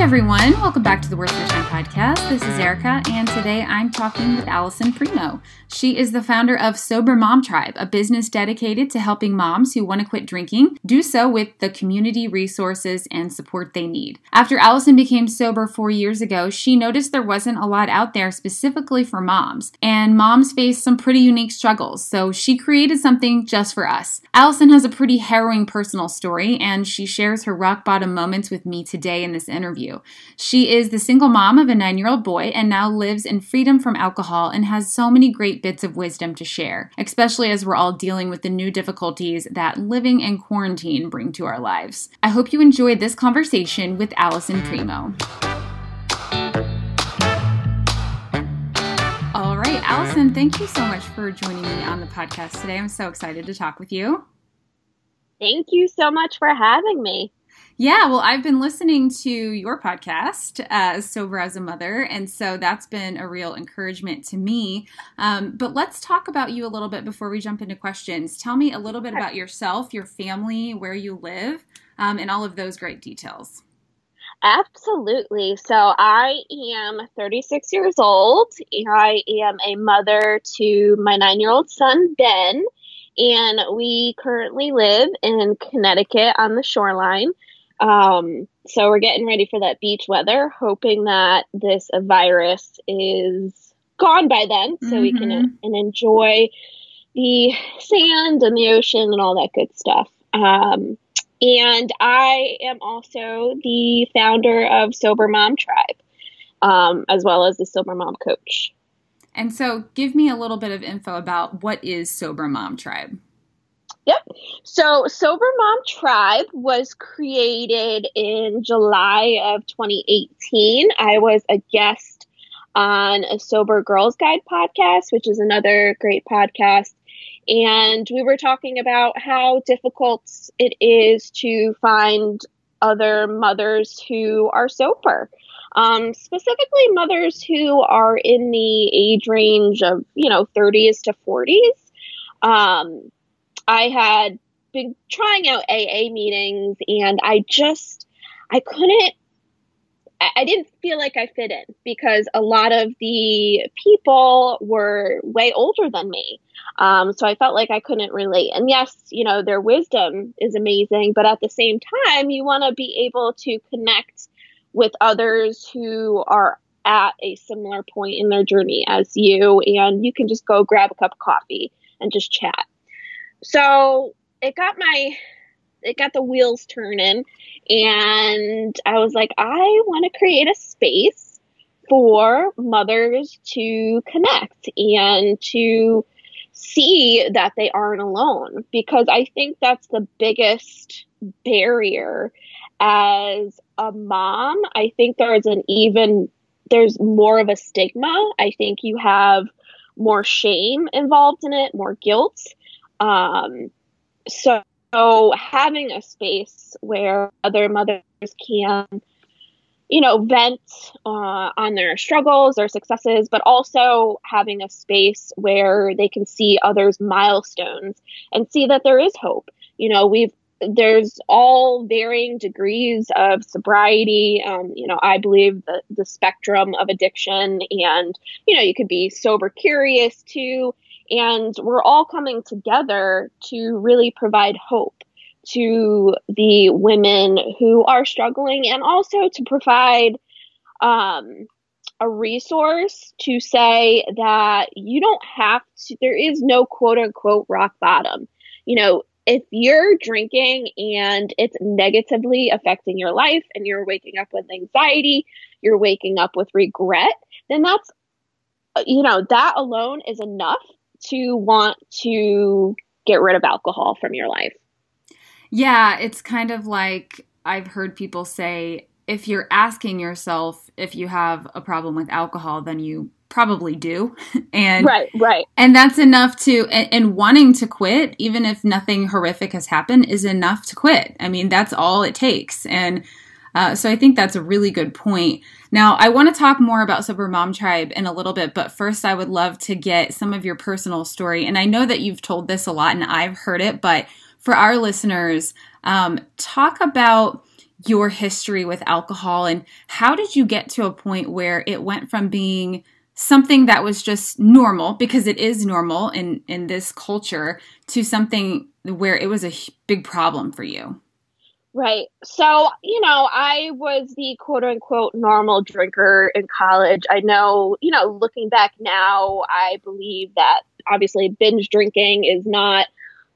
Hey everyone, welcome back to the Worth Your Time podcast. This is Erica, and today I'm talking with Allison Primo. She is the founder of Sober Mom Tribe, a business dedicated to helping moms who want to quit drinking do so with the community resources and support they need. After Allison became sober four years ago, she noticed there wasn't a lot out there specifically for moms, and moms face some pretty unique struggles, so she created something just for us. Allison has a pretty harrowing personal story, and she shares her rock bottom moments with me today in this interview. She is the single mom of a nine year old boy and now lives in freedom from alcohol and has so many great bits of wisdom to share, especially as we're all dealing with the new difficulties that living in quarantine bring to our lives. I hope you enjoyed this conversation with Allison Primo. All right, Allison, thank you so much for joining me on the podcast today. I'm so excited to talk with you. Thank you so much for having me. Yeah, well, I've been listening to your podcast, uh, Sober as a Mother, and so that's been a real encouragement to me. Um, but let's talk about you a little bit before we jump into questions. Tell me a little bit about yourself, your family, where you live, um, and all of those great details. Absolutely. So I am 36 years old. I am a mother to my nine year old son, Ben, and we currently live in Connecticut on the shoreline. Um, so we're getting ready for that beach weather, hoping that this virus is gone by then, so mm-hmm. we can uh, and enjoy the sand and the ocean and all that good stuff. Um, and I am also the founder of Sober Mom Tribe, um, as well as the Sober Mom Coach. And so, give me a little bit of info about what is Sober Mom Tribe. Yep. So Sober Mom Tribe was created in July of 2018. I was a guest on a Sober Girls Guide podcast, which is another great podcast. And we were talking about how difficult it is to find other mothers who are sober. Um, specifically, mothers who are in the age range of, you know, 30s to 40s. Um, I had been trying out AA meetings and I just, I couldn't, I didn't feel like I fit in because a lot of the people were way older than me. Um, so I felt like I couldn't relate. And yes, you know, their wisdom is amazing, but at the same time, you want to be able to connect with others who are at a similar point in their journey as you, and you can just go grab a cup of coffee and just chat so it got my it got the wheels turning and i was like i want to create a space for mothers to connect and to see that they aren't alone because i think that's the biggest barrier. As a mom i think there's an even there's more of a stigma. I think you have more shame involved in it more guilt um, so, so having a space where other mothers can, you know, vent uh, on their struggles or successes, but also having a space where they can see others' milestones and see that there is hope. You know, we've there's all varying degrees of sobriety. Um, you know, I believe the the spectrum of addiction, and you know, you could be sober curious too and we're all coming together to really provide hope to the women who are struggling and also to provide um, a resource to say that you don't have to, there is no quote unquote rock bottom. You know, if you're drinking and it's negatively affecting your life and you're waking up with anxiety, you're waking up with regret, then that's, you know, that alone is enough to want to get rid of alcohol from your life. Yeah, it's kind of like I've heard people say if you're asking yourself if you have a problem with alcohol, then you probably do. and right, right. And that's enough to and, and, wanting to quit, even if nothing horrific has happened, is enough to quit. I mean, that's all it takes. And uh, so I think that's a really good point. Now, I want to talk more about Sober Mom Tribe in a little bit, but first, I would love to get some of your personal story. And I know that you've told this a lot and I've heard it, but for our listeners, um, talk about your history with alcohol and how did you get to a point where it went from being something that was just normal because it is normal in in this culture to something where it was a big problem for you right so you know i was the quote unquote normal drinker in college i know you know looking back now i believe that obviously binge drinking is not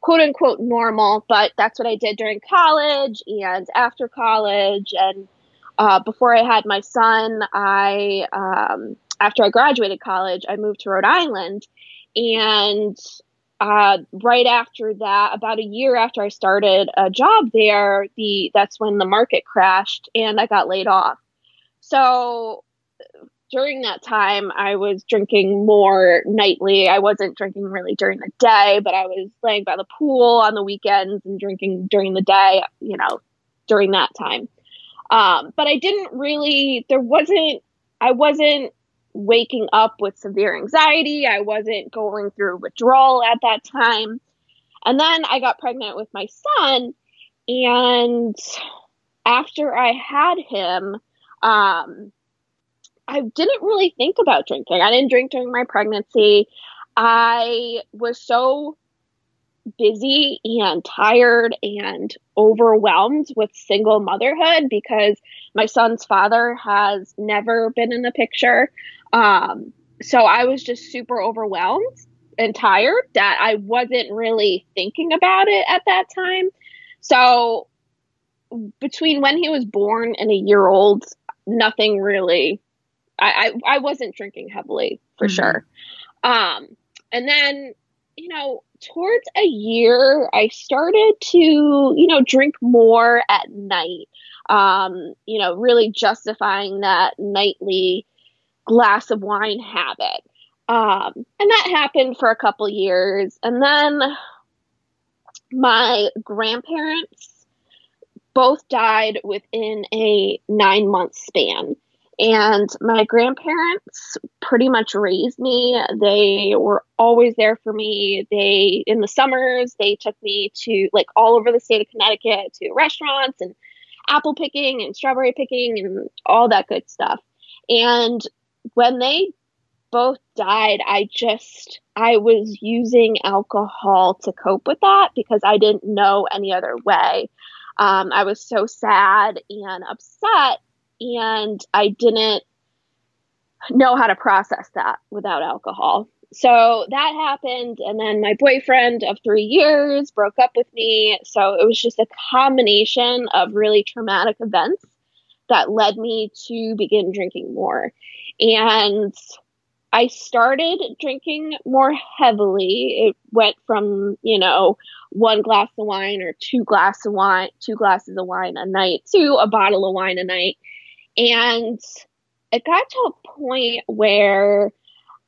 quote unquote normal, but that's what I did during college and after college. And uh, before I had my son, I, um, after I graduated college, I moved to Rhode Island. And uh, right after that, about a year after I started a job there, the that's when the market crashed and I got laid off. So during that time, I was drinking more nightly. I wasn't drinking really during the day, but I was laying by the pool on the weekends and drinking during the day, you know, during that time. Um, but I didn't really, there wasn't, I wasn't waking up with severe anxiety. I wasn't going through withdrawal at that time. And then I got pregnant with my son. And after I had him, um, I didn't really think about drinking. I didn't drink during my pregnancy. I was so busy and tired and overwhelmed with single motherhood because my son's father has never been in the picture. Um, so I was just super overwhelmed and tired that I wasn't really thinking about it at that time. So between when he was born and a year old, nothing really I, I, I wasn't drinking heavily for mm-hmm. sure. Um, and then, you know, towards a year, I started to, you know, drink more at night. Um, you know, really justifying that nightly glass of wine habit. Um, and that happened for a couple years. And then my grandparents both died within a nine month span. And my grandparents pretty much raised me. They were always there for me. They, in the summers, they took me to like all over the state of Connecticut to restaurants and apple picking and strawberry picking and all that good stuff. And when they both died, I just, I was using alcohol to cope with that because I didn't know any other way. Um, I was so sad and upset and I didn't know how to process that without alcohol. So that happened. And then my boyfriend of three years broke up with me. So it was just a combination of really traumatic events that led me to begin drinking more. And I started drinking more heavily. It went from, you know, one glass of wine or two glass of wine, two glasses of wine a night to a bottle of wine a night. And it got to a point where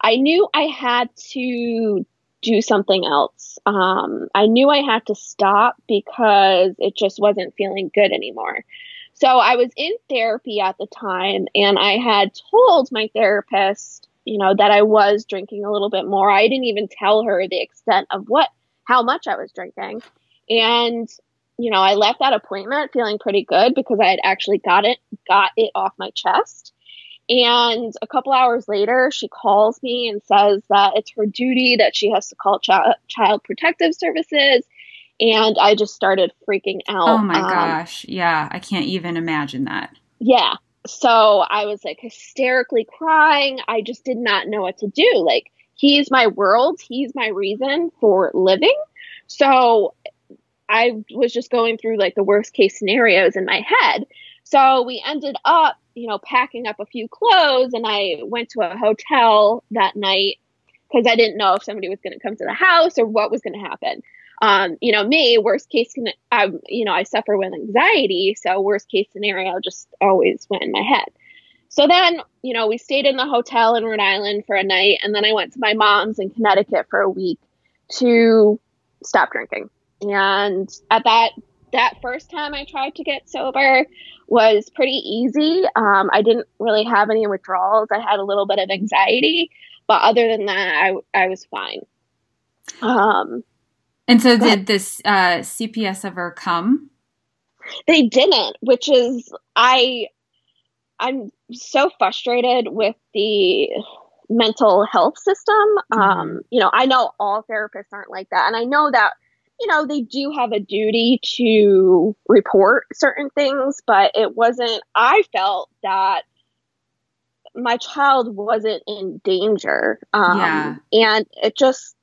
I knew I had to do something else. Um, I knew I had to stop because it just wasn't feeling good anymore. So I was in therapy at the time, and I had told my therapist, you know, that I was drinking a little bit more. I didn't even tell her the extent of what, how much I was drinking. And you know, I left that appointment feeling pretty good because I had actually got it got it off my chest. And a couple hours later, she calls me and says that it's her duty that she has to call ch- child protective services. And I just started freaking out. Oh my um, gosh. Yeah, I can't even imagine that. Yeah. So I was like hysterically crying. I just did not know what to do. Like, he's my world, he's my reason for living. So I was just going through like the worst case scenarios in my head. So we ended up, you know, packing up a few clothes and I went to a hotel that night because I didn't know if somebody was going to come to the house or what was going to happen. Um, you know, me, worst case, I, you know, I suffer with anxiety. So worst case scenario just always went in my head. So then, you know, we stayed in the hotel in Rhode Island for a night. And then I went to my mom's in Connecticut for a week to stop drinking. And at that, that first time I tried to get sober was pretty easy. Um, I didn't really have any withdrawals. I had a little bit of anxiety, but other than that, I, I was fine. Um, and so, did this uh, CPS ever come? They didn't, which is I. I'm so frustrated with the mental health system. Mm-hmm. Um, you know, I know all therapists aren't like that, and I know that you know they do have a duty to report certain things, but it wasn't. I felt that my child wasn't in danger, um, yeah. and it just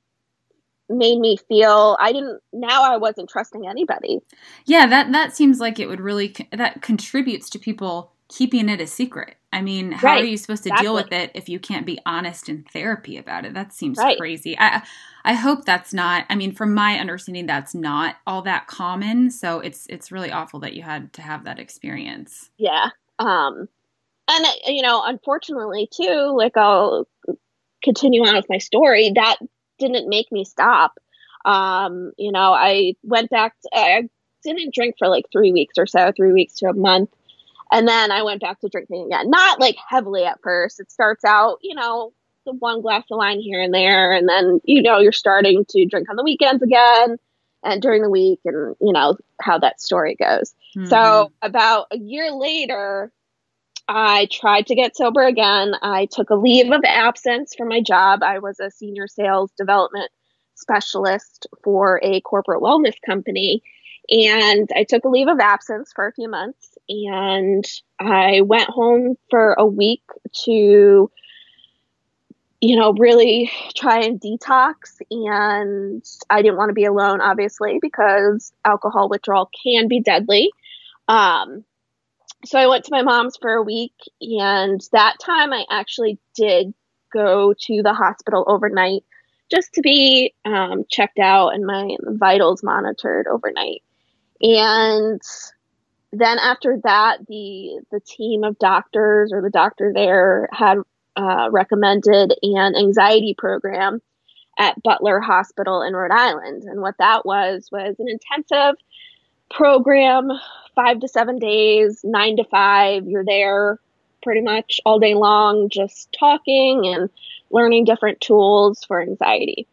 made me feel I didn't now I wasn't trusting anybody. Yeah, that that seems like it would really that contributes to people keeping it a secret. I mean, how right. are you supposed to exactly. deal with it if you can't be honest in therapy about it? That seems right. crazy. I I hope that's not I mean, from my understanding that's not all that common, so it's it's really awful that you had to have that experience. Yeah. Um and you know, unfortunately too, like I'll continue on with my story, that didn't make me stop. Um, you know, I went back, to, I didn't drink for like three weeks or so, three weeks to a month. And then I went back to drinking again. Not like heavily at first. It starts out, you know, the one glass of wine here and there. And then, you know, you're starting to drink on the weekends again and during the week and, you know, how that story goes. Mm-hmm. So about a year later, I tried to get sober again. I took a leave of absence from my job. I was a senior sales development specialist for a corporate wellness company. And I took a leave of absence for a few months and I went home for a week to, you know, really try and detox. And I didn't want to be alone, obviously, because alcohol withdrawal can be deadly. Um, so I went to my mom's for a week, and that time I actually did go to the hospital overnight just to be um, checked out and my vitals monitored overnight. And then after that, the the team of doctors or the doctor there had uh, recommended an anxiety program at Butler Hospital in Rhode Island, and what that was was an intensive program five to seven days, nine to five. You're there pretty much all day long, just talking and learning different tools for anxiety.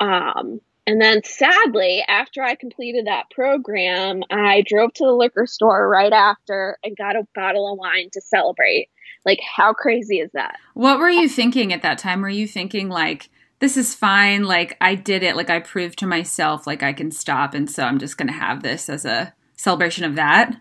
Um, and then sadly, after I completed that program, I drove to the liquor store right after and got a bottle of wine to celebrate. Like, how crazy is that? What were you thinking at that time? Were you thinking, like, this is fine. Like I did it. Like I proved to myself like I can stop, and so I'm just going to have this as a celebration of that.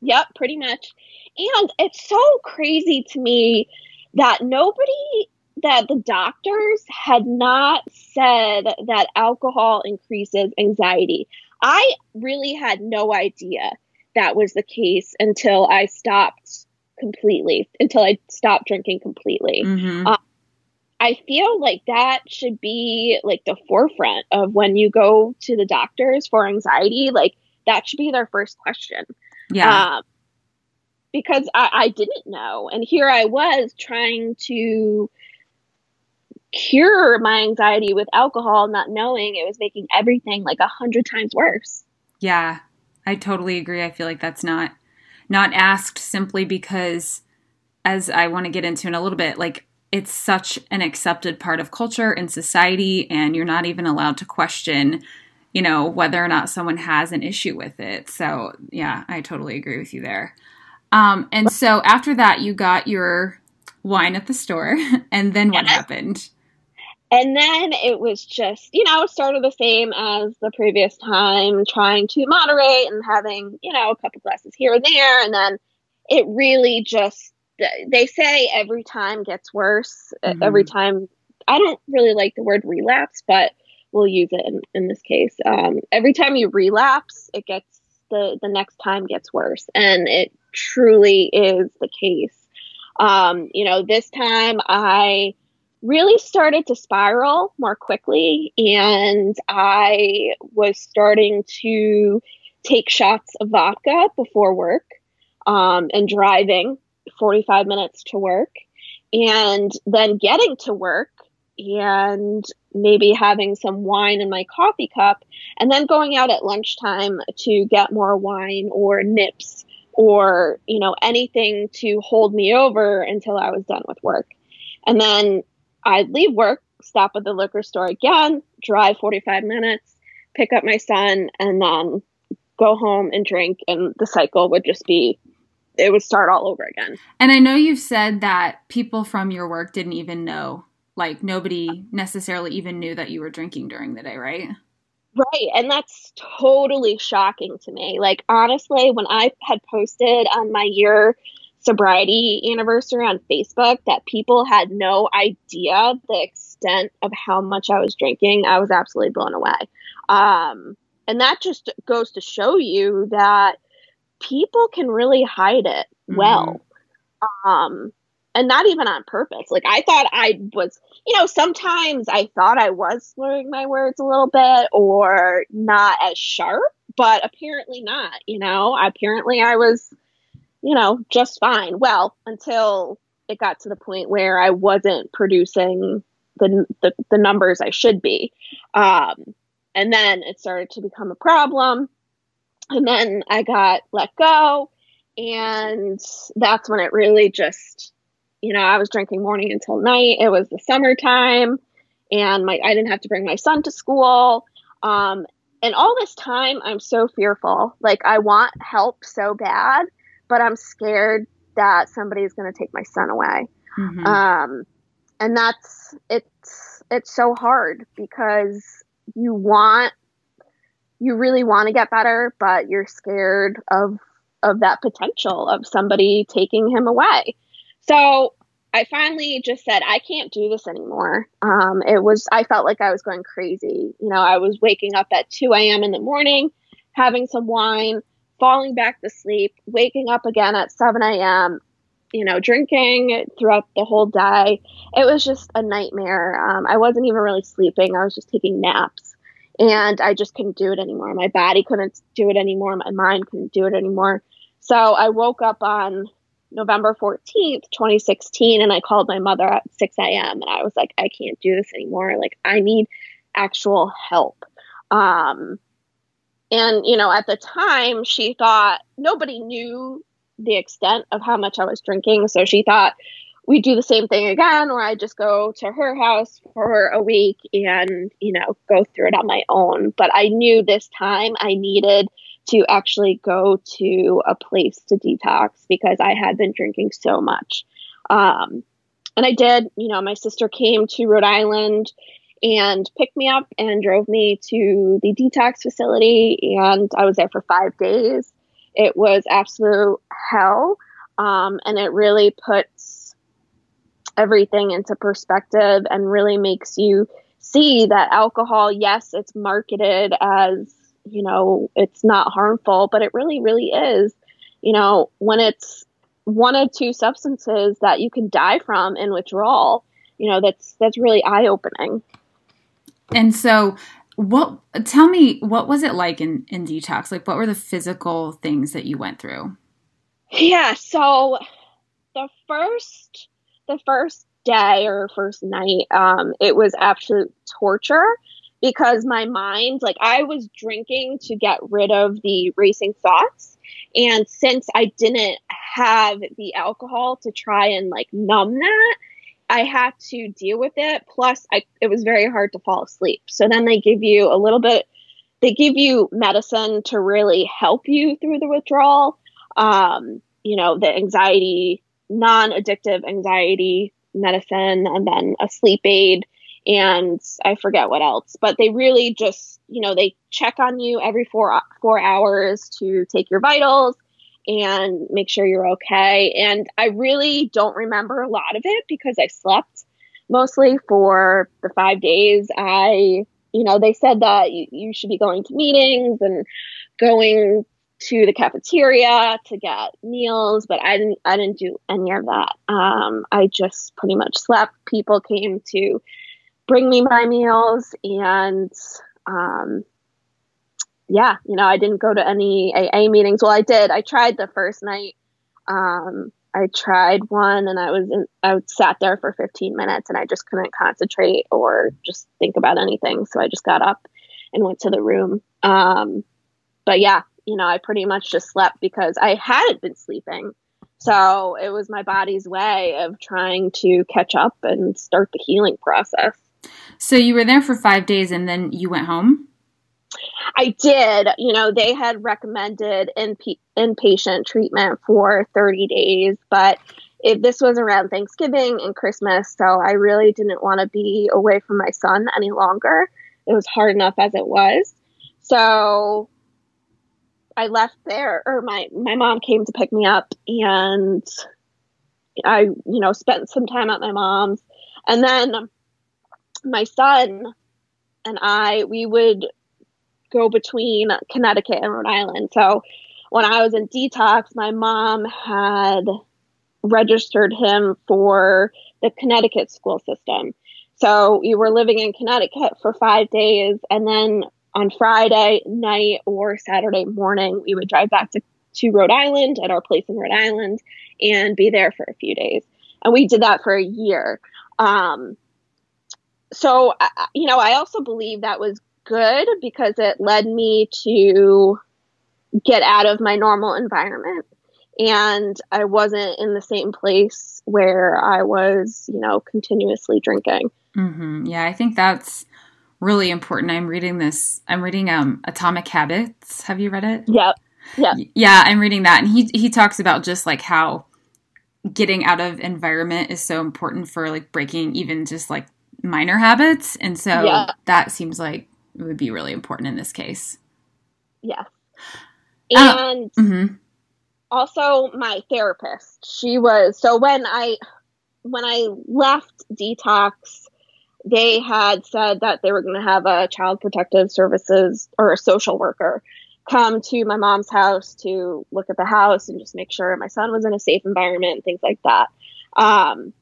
Yep, pretty much. And it's so crazy to me that nobody that the doctors had not said that alcohol increases anxiety. I really had no idea that was the case until I stopped completely, until I stopped drinking completely. Mm-hmm. Um, I feel like that should be like the forefront of when you go to the doctors for anxiety. Like that should be their first question. Yeah. Um, because I, I didn't know. And here I was trying to cure my anxiety with alcohol, not knowing it was making everything like a hundred times worse. Yeah, I totally agree. I feel like that's not not asked simply because as I want to get into in a little bit, like it's such an accepted part of culture and society, and you're not even allowed to question, you know, whether or not someone has an issue with it. So, yeah, I totally agree with you there. Um, and so after that, you got your wine at the store, and then what happened? And then it was just, you know, sort of the same as the previous time, trying to moderate and having, you know, a couple glasses here and there. And then it really just they say every time gets worse. Mm-hmm. Every time, I don't really like the word relapse, but we'll use it in, in this case. Um, every time you relapse, it gets the the next time gets worse, and it truly is the case. Um, you know, this time I really started to spiral more quickly and I was starting to take shots of vodka before work um, and driving 45 minutes to work and then getting to work and maybe having some wine in my coffee cup and then going out at lunchtime to get more wine or nips or you know anything to hold me over until I was done with work. And then I'd leave work, stop at the liquor store again, drive 45 minutes, pick up my son and then go home and drink and the cycle would just be it would start all over again. And I know you've said that people from your work didn't even know like nobody necessarily even knew that you were drinking during the day, right? Right. And that's totally shocking to me. Like, honestly, when I had posted on my year sobriety anniversary on Facebook that people had no idea the extent of how much I was drinking, I was absolutely blown away. Um, and that just goes to show you that people can really hide it well. Mm-hmm. Um, and not even on purpose. Like I thought I was, you know, sometimes I thought I was slurring my words a little bit or not as sharp, but apparently not, you know. Apparently I was, you know, just fine. Well, until it got to the point where I wasn't producing the the, the numbers I should be. Um, and then it started to become a problem. And then I got let go and that's when it really just you know, I was drinking morning until night. It was the summertime and my I didn't have to bring my son to school. Um, and all this time I'm so fearful. Like I want help so bad, but I'm scared that somebody's going to take my son away. Mm-hmm. Um, and that's it's it's so hard because you want you really want to get better, but you're scared of of that potential of somebody taking him away. So I finally just said, I can't do this anymore. Um, it was, I felt like I was going crazy. You know, I was waking up at 2 a.m. in the morning, having some wine, falling back to sleep, waking up again at 7 a.m., you know, drinking throughout the whole day. It was just a nightmare. Um, I wasn't even really sleeping, I was just taking naps. And I just couldn't do it anymore. My body couldn't do it anymore. My mind couldn't do it anymore. So I woke up on November 14th, 2016, and I called my mother at 6 a.m. and I was like, I can't do this anymore. Like, I need actual help. Um, and, you know, at the time, she thought nobody knew the extent of how much I was drinking. So she thought we'd do the same thing again, where I'd just go to her house for a week and, you know, go through it on my own. But I knew this time I needed to actually go to a place to detox because I had been drinking so much. Um, and I did, you know, my sister came to Rhode Island and picked me up and drove me to the detox facility. And I was there for five days. It was absolute hell. Um, and it really puts everything into perspective and really makes you see that alcohol, yes, it's marketed as you know, it's not harmful, but it really, really is. You know, when it's one of two substances that you can die from in withdrawal, you know, that's that's really eye opening. And so what tell me what was it like in in detox? Like what were the physical things that you went through? Yeah, so the first the first day or first night um it was absolute torture because my mind, like I was drinking to get rid of the racing thoughts. And since I didn't have the alcohol to try and like numb that, I had to deal with it. Plus, I, it was very hard to fall asleep. So then they give you a little bit, they give you medicine to really help you through the withdrawal. Um, you know, the anxiety, non addictive anxiety medicine, and then a sleep aid and I forget what else, but they really just, you know, they check on you every four four hours to take your vitals and make sure you're okay. And I really don't remember a lot of it because I slept mostly for the five days. I, you know, they said that you, you should be going to meetings and going to the cafeteria to get meals, but I didn't I didn't do any of that. Um, I just pretty much slept. People came to bring me my meals and um, yeah, you know, I didn't go to any AA meetings. Well, I did. I tried the first night. Um, I tried one and I was in, I sat there for 15 minutes and I just couldn't concentrate or just think about anything. So I just got up and went to the room. Um, but yeah, you know, I pretty much just slept because I hadn't been sleeping. So it was my body's way of trying to catch up and start the healing process. So you were there for five days and then you went home? I did. You know, they had recommended inp- inpatient treatment for 30 days, but this was around Thanksgiving and Christmas, so I really didn't want to be away from my son any longer. It was hard enough as it was. So I left there, or my, my mom came to pick me up, and I, you know, spent some time at my mom's. And then my son and I, we would go between Connecticut and Rhode Island. So when I was in detox, my mom had registered him for the Connecticut school system. So we were living in Connecticut for five days. And then on Friday night or Saturday morning, we would drive back to, to Rhode Island at our place in Rhode Island and be there for a few days. And we did that for a year. Um, so, you know, I also believe that was good because it led me to get out of my normal environment and I wasn't in the same place where I was, you know, continuously drinking. Mm-hmm. Yeah, I think that's really important. I'm reading this. I'm reading um, Atomic Habits. Have you read it? Yep. Yeah. Yeah, I'm reading that, and he he talks about just like how getting out of environment is so important for like breaking even just like minor habits, and so yeah. that seems like would be really important in this case. Yes. Uh, and uh, mm-hmm. also my therapist, she was so when I when I left detox, they had said that they were going to have a child protective services or a social worker come to my mom's house to look at the house and just make sure my son was in a safe environment and things like that. Um,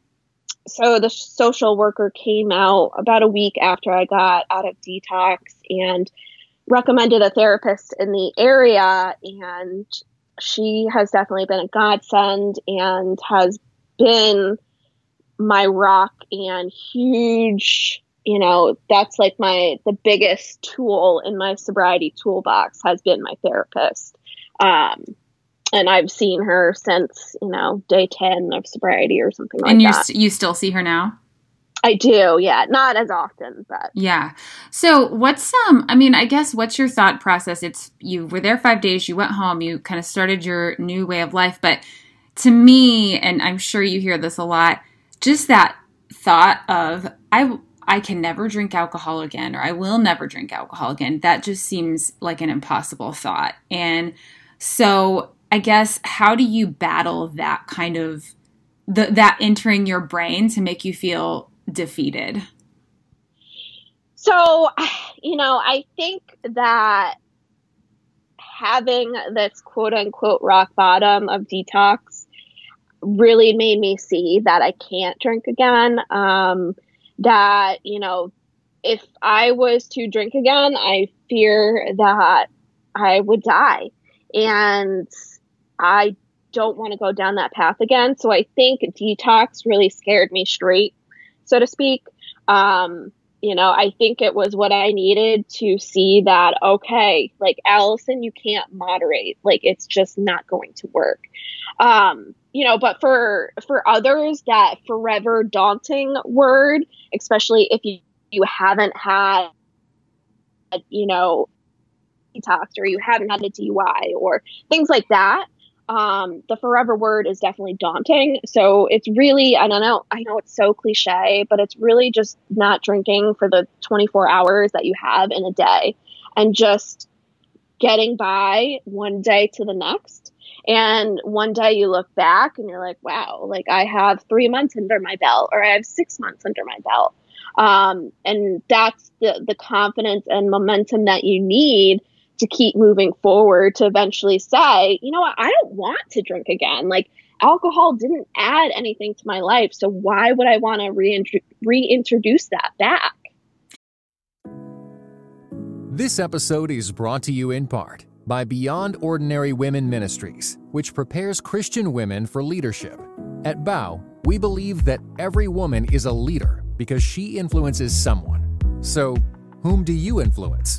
so the social worker came out about a week after I got out of detox and recommended a therapist in the area and she has definitely been a godsend and has been my rock and huge you know that's like my the biggest tool in my sobriety toolbox has been my therapist. Um and I've seen her since you know day ten of sobriety or something like and you that. And you still see her now? I do, yeah, not as often, but yeah. So what's um? I mean, I guess what's your thought process? It's you were there five days, you went home, you kind of started your new way of life, but to me, and I'm sure you hear this a lot, just that thought of I I can never drink alcohol again or I will never drink alcohol again. That just seems like an impossible thought. And so I guess how do you battle that kind of the, that entering your brain to make you feel defeated? So, you know, I think that having this quote unquote rock bottom of detox really made me see that I can't drink again. Um, that, you know, if I was to drink again, I fear that I would die. And I don't want to go down that path again. So I think detox really scared me straight, so to speak. Um, you know, I think it was what I needed to see that, okay, like Allison, you can't moderate. Like it's just not going to work. Um, you know, but for, for others, that forever daunting word, especially if you, you haven't had, you know, detox or you haven't had a DUI or things like that, um, the forever word is definitely daunting. So it's really, I don't know, I know it's so cliche, but it's really just not drinking for the 24 hours that you have in a day and just getting by one day to the next. And one day you look back and you're like, wow, like I have three months under my belt or I have six months under my belt. Um, and that's the, the confidence and momentum that you need to keep moving forward to eventually say, you know what, I don't want to drink again. Like alcohol didn't add anything to my life. So why would I want to reintroduce that back? This episode is brought to you in part by Beyond Ordinary Women Ministries, which prepares Christian women for leadership. At Bow, we believe that every woman is a leader because she influences someone. So, whom do you influence?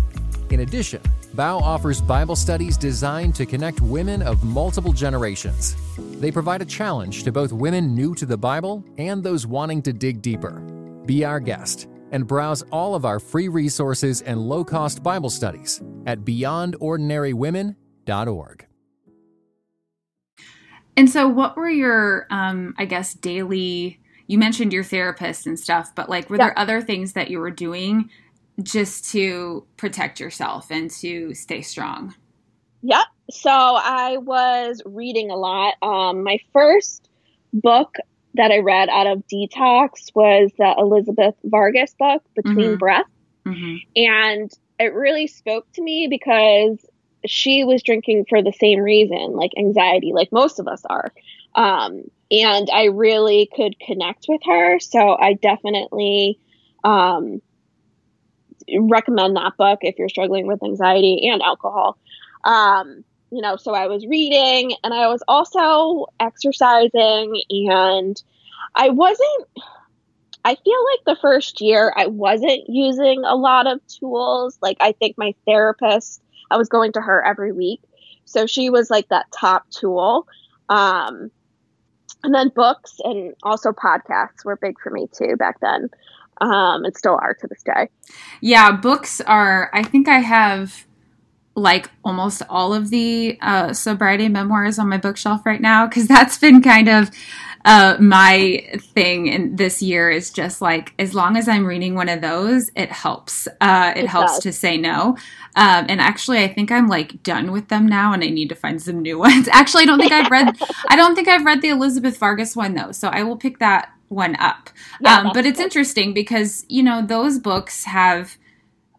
In addition, Bow offers Bible studies designed to connect women of multiple generations. They provide a challenge to both women new to the Bible and those wanting to dig deeper. Be our guest and browse all of our free resources and low cost Bible studies at beyondordinarywomen.org. And so, what were your, um, I guess, daily? You mentioned your therapist and stuff, but like, were yeah. there other things that you were doing just to protect yourself and to stay strong? Yep. So I was reading a lot. Um, my first book that I read out of detox was the Elizabeth Vargas book, Between mm-hmm. Breath. Mm-hmm. And it really spoke to me because she was drinking for the same reason, like anxiety, like most of us are. Um, and I really could connect with her. So I definitely um, recommend that book if you're struggling with anxiety and alcohol. Um, you know, so I was reading and I was also exercising and I wasn't I feel like the first year I wasn't using a lot of tools. Like I think my therapist, I was going to her every week. So she was like that top tool. Um, and then books and also podcasts were big for me too back then. Um, and still are to this day. Yeah, books are, I think I have like almost all of the uh, sobriety memoirs on my bookshelf right now because that's been kind of uh, my thing in this year is just like as long as I'm reading one of those, it helps. Uh, it, it helps does. to say no. Um, and actually, I think I'm like done with them now, and I need to find some new ones. actually, I don't think I've read. I don't think I've read the Elizabeth Vargas one though, so I will pick that one up. Yeah, um, but it's cool. interesting because you know those books have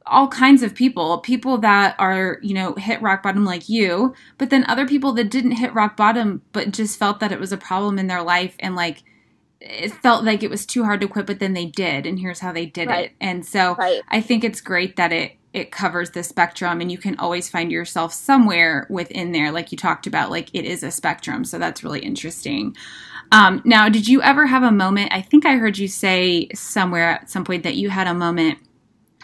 all kinds of people people that are you know hit rock bottom like you but then other people that didn't hit rock bottom but just felt that it was a problem in their life and like it felt like it was too hard to quit but then they did and here's how they did right. it and so right. i think it's great that it it covers the spectrum and you can always find yourself somewhere within there like you talked about like it is a spectrum so that's really interesting um, now did you ever have a moment i think i heard you say somewhere at some point that you had a moment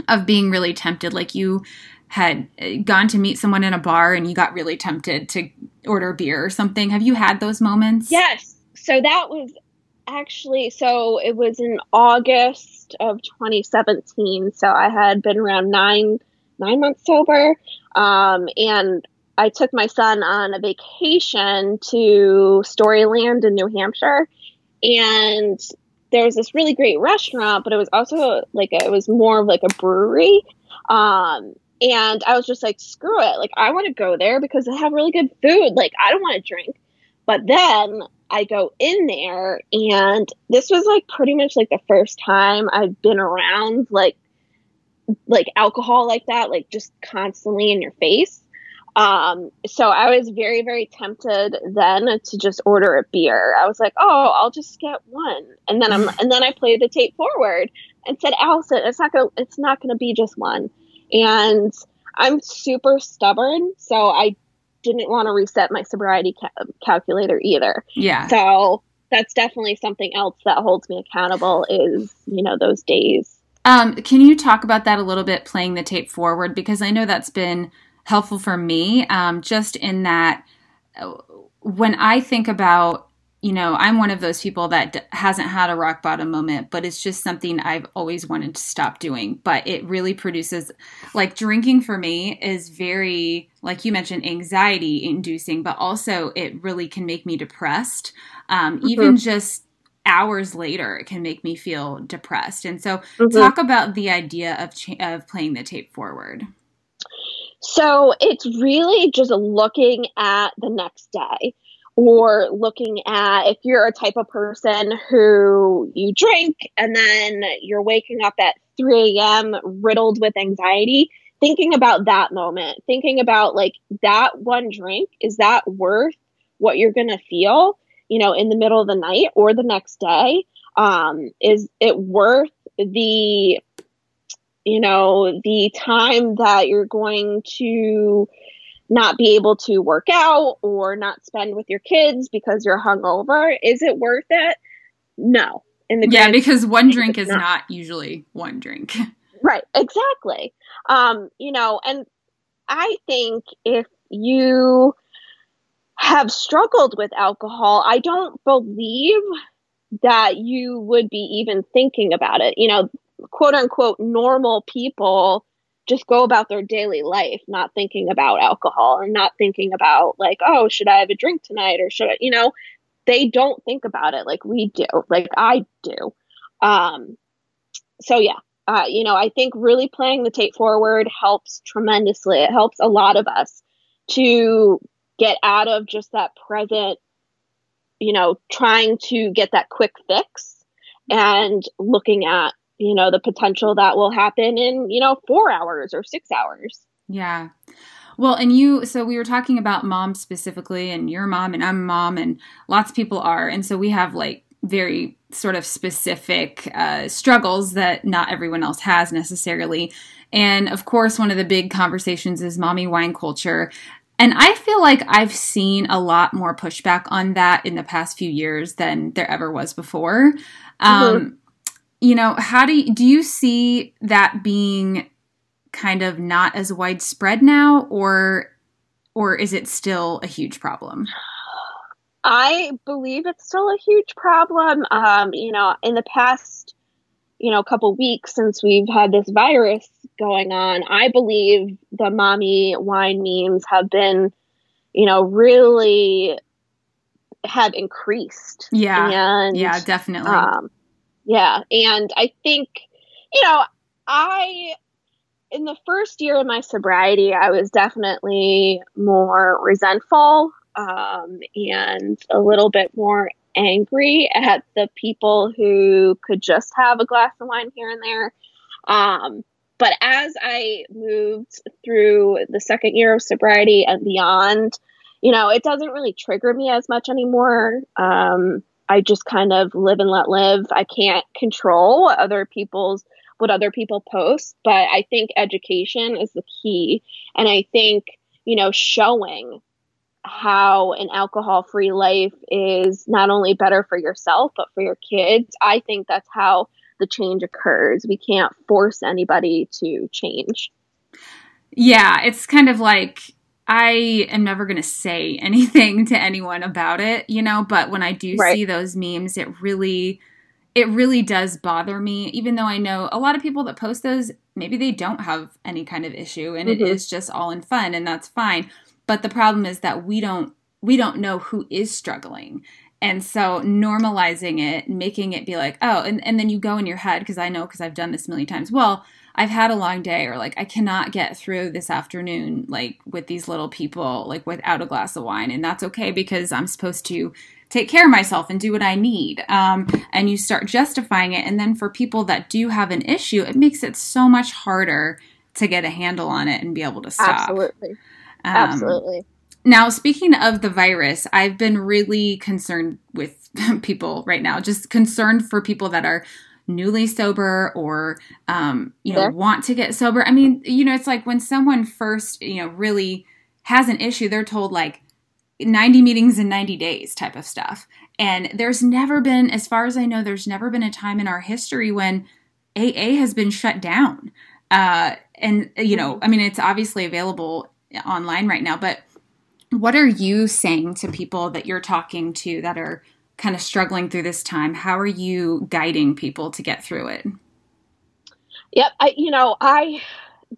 of being really tempted like you had gone to meet someone in a bar and you got really tempted to order beer or something? Have you had those moments? Yes. So that was actually so it was in august of 2017 so i had been around nine nine months sober. Um, and i took my son on a vacation to storyland in new hampshire and there was this really great restaurant, but it was also like a, it was more of like a brewery. Um, and I was just like, screw it. Like, I want to go there because they have really good food. Like, I don't want to drink. But then I go in there, and this was like pretty much like the first time I've been around like like alcohol like that, like just constantly in your face. Um, so I was very, very tempted then to just order a beer. I was like, oh, I'll just get one. And then I'm, and then I played the tape forward and said, Allison, it's not gonna, it's not gonna be just one. And I'm super stubborn, so I didn't want to reset my sobriety ca- calculator either. Yeah. So that's definitely something else that holds me accountable is, you know, those days. Um, can you talk about that a little bit, playing the tape forward? Because I know that's been helpful for me, um, just in that uh, when I think about you know, I'm one of those people that d- hasn't had a rock bottom moment, but it's just something I've always wanted to stop doing. But it really produces, like, drinking for me is very, like you mentioned, anxiety inducing, but also it really can make me depressed. Um, mm-hmm. Even just hours later, it can make me feel depressed. And so, mm-hmm. talk about the idea of, cha- of playing the tape forward. So, it's really just looking at the next day or looking at if you're a type of person who you drink and then you're waking up at 3 a.m. riddled with anxiety, thinking about that moment, thinking about like that one drink, is that worth what you're going to feel, you know, in the middle of the night or the next day? Um, is it worth the, you know, the time that you're going to not be able to work out or not spend with your kids because you're hungover. Is it worth it? No. In the yeah, because one drink is not. not usually one drink. right. Exactly. Um, you know, and I think if you have struggled with alcohol, I don't believe that you would be even thinking about it. You know, quote unquote normal people just go about their daily life not thinking about alcohol and not thinking about like oh should i have a drink tonight or should i you know they don't think about it like we do like i do. Um so yeah uh, you know i think really playing the tape forward helps tremendously. It helps a lot of us to get out of just that present you know trying to get that quick fix and looking at you know the potential that will happen in you know four hours or six hours. Yeah. Well and you so we were talking about mom specifically and your mom and i'm mom and lots of people are. And so we have like very sort of specific uh, struggles that not everyone else has necessarily. And of course one of the big conversations is mommy wine culture. And I feel like I've seen a lot more pushback on that in the past few years than there ever was before. Um, mm-hmm you know, how do you, do you see that being kind of not as widespread now or or is it still a huge problem? I believe it's still a huge problem. Um, you know, in the past, you know, couple weeks since we've had this virus going on, I believe the mommy wine memes have been, you know, really have increased. Yeah. And, yeah, definitely. Um, yeah. And I think, you know, I, in the first year of my sobriety, I was definitely more resentful um, and a little bit more angry at the people who could just have a glass of wine here and there. Um, but as I moved through the second year of sobriety and beyond, you know, it doesn't really trigger me as much anymore. Um, I just kind of live and let live. I can't control other people's what other people post, but I think education is the key. And I think, you know, showing how an alcohol free life is not only better for yourself, but for your kids, I think that's how the change occurs. We can't force anybody to change. Yeah, it's kind of like I am never going to say anything to anyone about it, you know, but when I do right. see those memes, it really it really does bother me even though I know a lot of people that post those maybe they don't have any kind of issue and mm-hmm. it is just all in fun and that's fine. But the problem is that we don't we don't know who is struggling. And so normalizing it, making it be like, oh, and, and then you go in your head, because I know because I've done this a million times. Well, I've had a long day or like I cannot get through this afternoon like with these little people like without a glass of wine and that's okay because I'm supposed to take care of myself and do what I need. Um, and you start justifying it and then for people that do have an issue it makes it so much harder to get a handle on it and be able to stop. Absolutely. Um, Absolutely. Now, speaking of the virus, I've been really concerned with people right now, just concerned for people that are newly sober or um, you know want to get sober. I mean you know it's like when someone first you know really has an issue they're told like 90 meetings in 90 days type of stuff. And there's never been as far as i know there's never been a time in our history when aa has been shut down. Uh, and you know i mean it's obviously available online right now but what are you saying to people that you're talking to that are kind of struggling through this time, how are you guiding people to get through it? Yep, I you know, I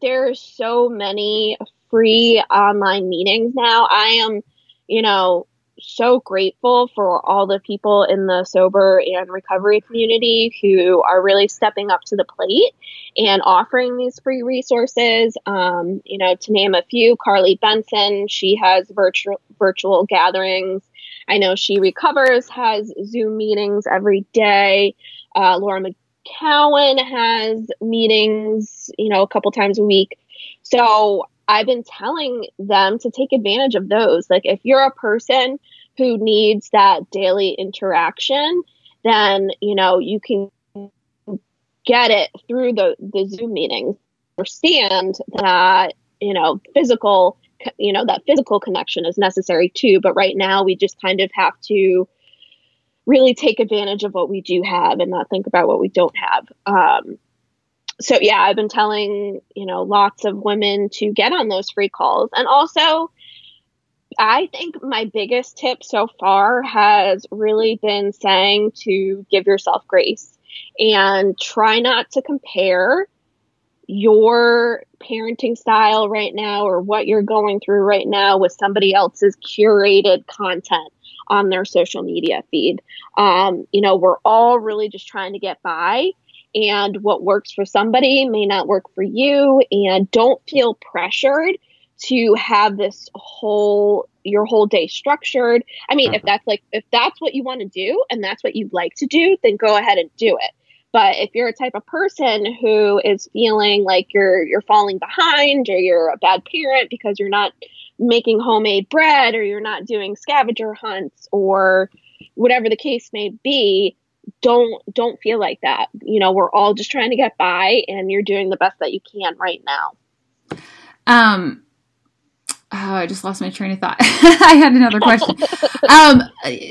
there's so many free online meetings now. I am, you know, so grateful for all the people in the sober and recovery community who are really stepping up to the plate and offering these free resources. Um, you know, to name a few, Carly Benson, she has virtual virtual gatherings. I know she recovers has Zoom meetings every day. Uh, Laura McKowen has meetings, you know, a couple times a week. So I've been telling them to take advantage of those. Like if you're a person who needs that daily interaction, then you know you can get it through the the Zoom meetings. Understand that you know physical you know that physical connection is necessary too. But right now we just kind of have to really take advantage of what we do have and not think about what we don't have. Um, so yeah, I've been telling, you know, lots of women to get on those free calls. And also, I think my biggest tip so far has really been saying to give yourself grace and try not to compare your parenting style right now or what you're going through right now with somebody else's curated content on their social media feed. Um, you know, we're all really just trying to get by and what works for somebody may not work for you. And don't feel pressured to have this whole your whole day structured. I mean if that's like if that's what you want to do and that's what you'd like to do then go ahead and do it but if you're a type of person who is feeling like you're you're falling behind or you're a bad parent because you're not making homemade bread or you're not doing scavenger hunts or whatever the case may be don't don't feel like that. You know, we're all just trying to get by and you're doing the best that you can right now. Um Oh, I just lost my train of thought. I had another question. um,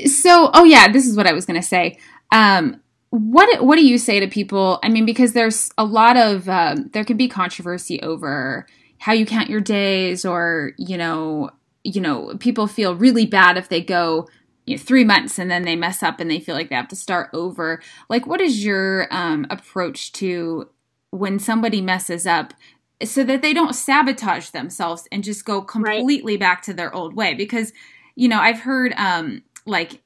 so, oh yeah, this is what I was going to say. Um, what what do you say to people? I mean, because there's a lot of um, there can be controversy over how you count your days, or you know, you know, people feel really bad if they go you know, three months and then they mess up and they feel like they have to start over. Like, what is your um, approach to when somebody messes up so that they don't sabotage themselves and just go completely right. back to their old way? Because, you know, I've heard um, like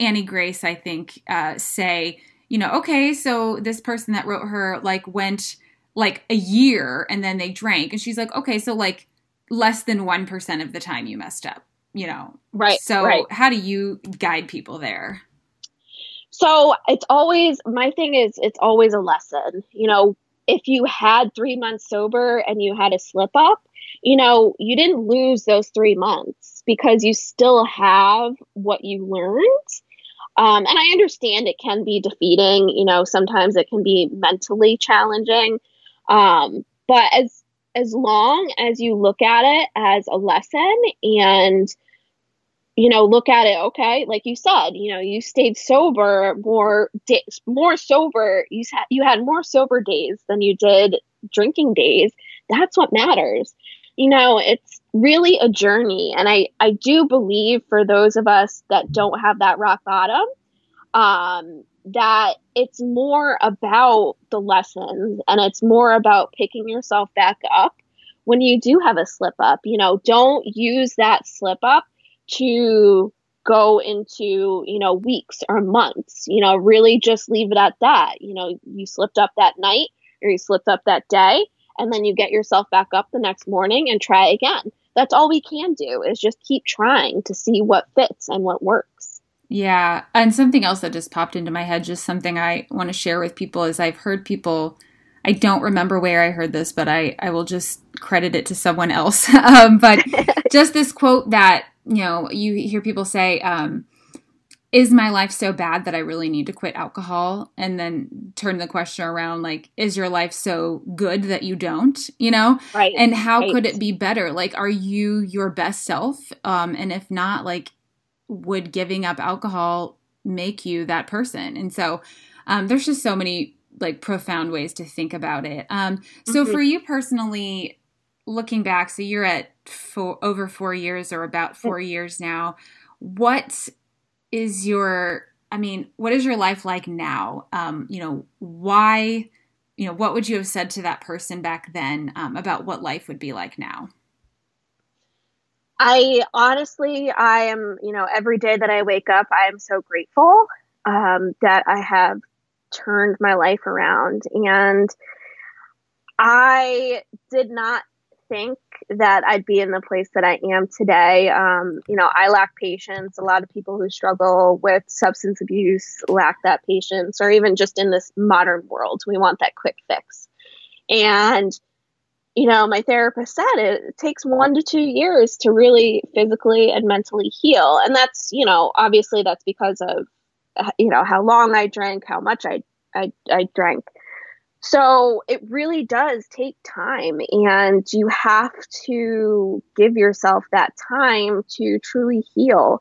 Annie Grace, I think, uh, say, you know, okay, so this person that wrote her like went like a year and then they drank. And she's like, okay, so like less than 1% of the time you messed up you know. Right. So right. how do you guide people there? So it's always my thing is it's always a lesson. You know, if you had 3 months sober and you had a slip up, you know, you didn't lose those 3 months because you still have what you learned. Um, and I understand it can be defeating, you know, sometimes it can be mentally challenging. Um, but as as long as you look at it as a lesson and you know, look at it. Okay, like you said, you know, you stayed sober more days, more sober. You had you had more sober days than you did drinking days. That's what matters. You know, it's really a journey, and I I do believe for those of us that don't have that rock bottom, um, that it's more about the lessons and it's more about picking yourself back up when you do have a slip up. You know, don't use that slip up to go into, you know, weeks or months. You know, really just leave it at that. You know, you slipped up that night or you slipped up that day, and then you get yourself back up the next morning and try again. That's all we can do is just keep trying to see what fits and what works. Yeah. And something else that just popped into my head, just something I want to share with people is I've heard people I don't remember where I heard this, but I, I will just credit it to someone else. um, but just this quote that you know, you hear people say, um, is my life so bad that I really need to quit alcohol? And then turn the question around like, is your life so good that you don't? You know? Right. And how right. could it be better? Like, are you your best self? Um, and if not, like, would giving up alcohol make you that person? And so um, there's just so many like profound ways to think about it. Um, so mm-hmm. for you personally, looking back, so you're at for over four years or about four years now. What is your I mean, what is your life like now? Um, you know, why, you know, what would you have said to that person back then um, about what life would be like now? I honestly, I am, you know, every day that I wake up, I am so grateful um, that I have turned my life around. And I did not think that I'd be in the place that I am today. Um, you know, I lack patience. A lot of people who struggle with substance abuse lack that patience, or even just in this modern world, we want that quick fix. And, you know, my therapist said it, it takes one to two years to really physically and mentally heal. And that's, you know, obviously that's because of, you know, how long I drank, how much I, I, I drank. So it really does take time, and you have to give yourself that time to truly heal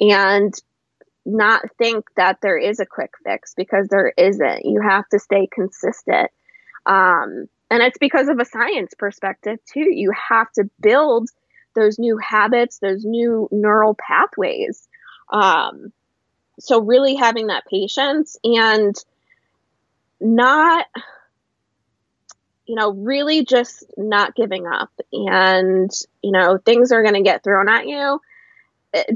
and not think that there is a quick fix because there isn't. You have to stay consistent. Um, and it's because of a science perspective, too. You have to build those new habits, those new neural pathways. Um, so, really having that patience and not you know, really just not giving up. And, you know, things are going to get thrown at you.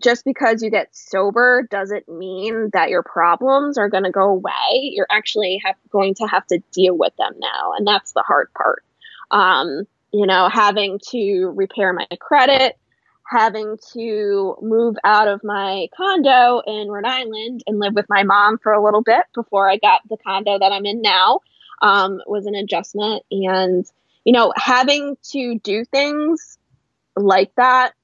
Just because you get sober doesn't mean that your problems are going to go away. You're actually have, going to have to deal with them now. And that's the hard part. Um, you know, having to repair my credit, having to move out of my condo in Rhode Island and live with my mom for a little bit before I got the condo that I'm in now um, was an adjustment. And, you know, having to do things like that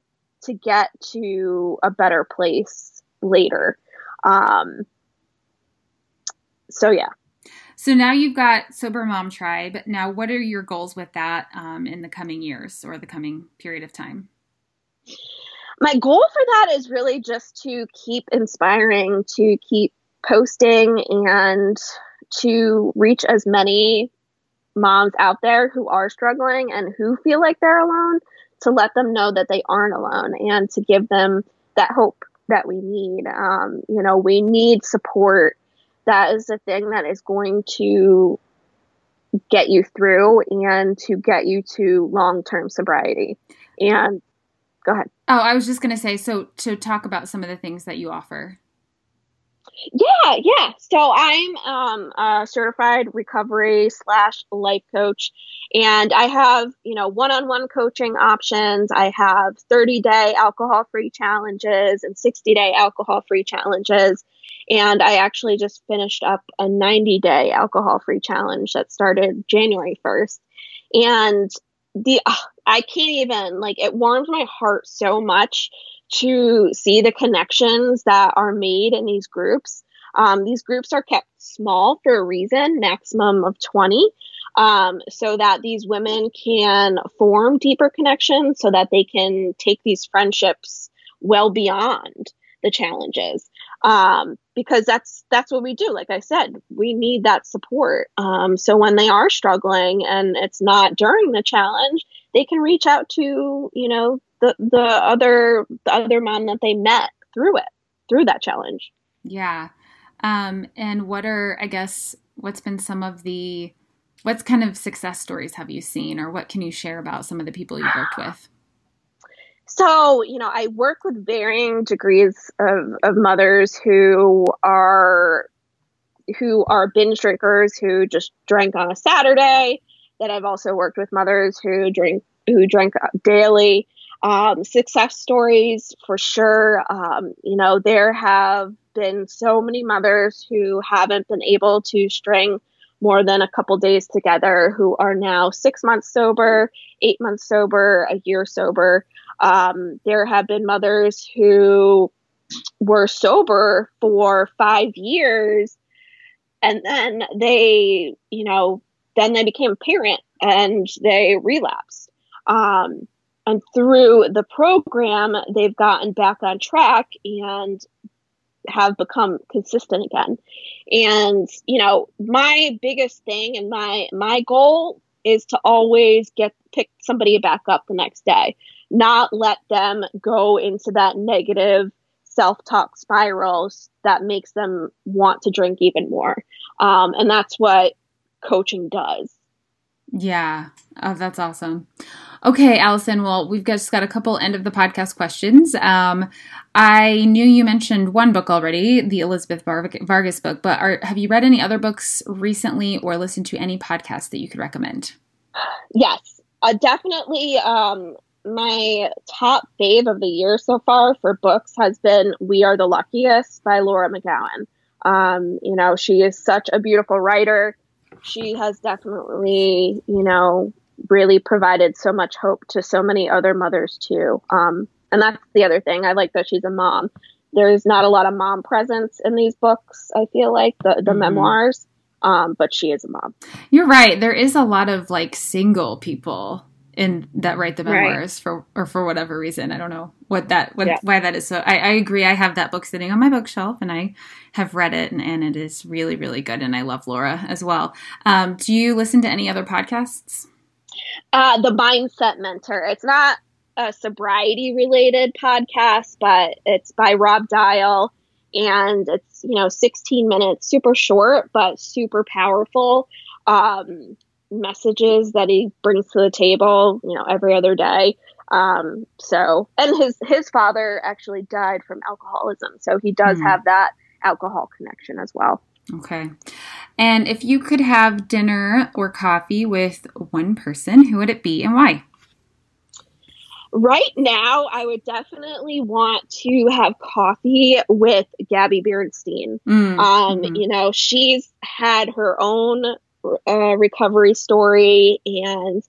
to get to a better place later. Um, so, yeah. So now you've got Sober Mom Tribe. Now, what are your goals with that um, in the coming years or the coming period of time? My goal for that is really just to keep inspiring, to keep posting and to reach as many moms out there who are struggling and who feel like they're alone to let them know that they aren't alone and to give them that hope that we need. Um, you know, we need support. That is the thing that is going to get you through and to get you to long term sobriety. And go ahead. Oh, I was just going to say so to talk about some of the things that you offer. Yeah, yeah. So I'm um, a certified recovery slash life coach, and I have you know one-on-one coaching options. I have 30-day alcohol-free challenges and 60-day alcohol-free challenges, and I actually just finished up a 90-day alcohol-free challenge that started January 1st, and the uh, I can't even like it warms my heart so much to see the connections that are made in these groups. Um, these groups are kept small for a reason, maximum of 20, um, so that these women can form deeper connections so that they can take these friendships well beyond the challenges. Um, because that's that's what we do. Like I said, we need that support. Um, so when they are struggling and it's not during the challenge, they can reach out to you know the the other the other mom that they met through it through that challenge. Yeah. Um, and what are I guess what's been some of the what's kind of success stories have you seen or what can you share about some of the people you've worked with? So, you know, I work with varying degrees of, of mothers who are who are binge drinkers who just drank on a Saturday. That I've also worked with mothers who drink who drink daily um, success stories for sure. Um, you know, there have been so many mothers who haven't been able to string more than a couple days together who are now six months sober, eight months sober, a year sober. Um, there have been mothers who were sober for five years and then they, you know, then they became a parent and they relapsed. Um, and through the program, they've gotten back on track and have become consistent again. And, you know, my biggest thing and my my goal is to always get pick somebody back up the next day, not let them go into that negative self-talk spirals that makes them want to drink even more. Um, and that's what coaching does. Yeah. Oh that's awesome. Okay allison well we've just got a couple end of the podcast questions. Um, i knew you mentioned one book already the elizabeth vargas book but are, have you read any other books recently or listened to any podcasts that you could recommend? Yes. Uh, definitely um, my top fave of the year so far for books has been We Are the Luckiest by Laura McKowen. Um, you know, she is such a beautiful writer. She has definitely, you know, really provided so much hope to so many other mothers too. Um, and that's the other thing. I like that she's a mom. There's not a lot of mom presence in these books, I feel like, the, the mm-hmm. memoirs. Um, but she is a mom. You're right. There is a lot of like single people in that write the memoirs right. for or for whatever reason. I don't know what that what, yeah. why that is. So I, I, agree. I have that book sitting on my bookshelf, and I have read it, and, and it is really really good. And I love Laura as well. Um, do you listen to any other podcasts? Uh, the Mindset Mentor. It's not a sobriety related podcast, but it's by Rob Dial, and it's you know 16 minutes, super short but super powerful. Um, messages that he brings to the table, you know, every other day. Um, so, and his his father actually died from alcoholism, so he does mm. have that alcohol connection as well. Okay. And if you could have dinner or coffee with one person, who would it be and why? Right now, I would definitely want to have coffee with Gabby Bernstein. Mm. Um, mm-hmm. You know, she's had her own uh, recovery story and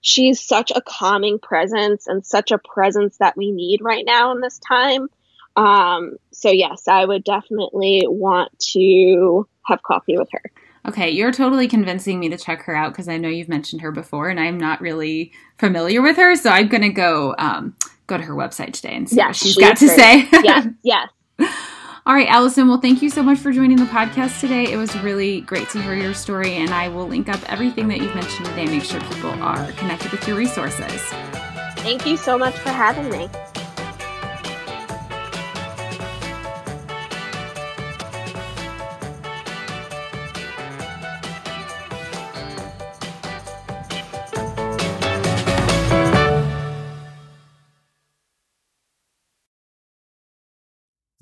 she's such a calming presence and such a presence that we need right now in this time. Um, so yes i would definitely want to have coffee with her. Okay you're totally convincing me to check her out because i know you've mentioned her before and i'm not really familiar with her so i'm gonna go um, go to her website today and see yes, what she's got to great. say. Yes yes All right, Allison. Well, thank you so much for joining the podcast today. It was really great to hear your story, and I will link up everything that you've mentioned today. Make sure people are connected with your resources. Thank you so much for having me.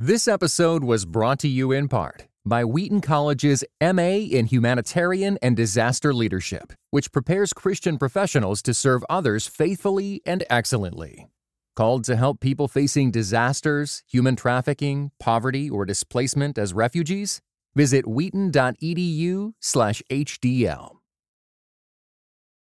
This episode was brought to you in part by Wheaton College's MA in Humanitarian and Disaster Leadership, which prepares Christian professionals to serve others faithfully and excellently. Called to help people facing disasters, human trafficking, poverty, or displacement as refugees? Visit wheaton.edu/hdl.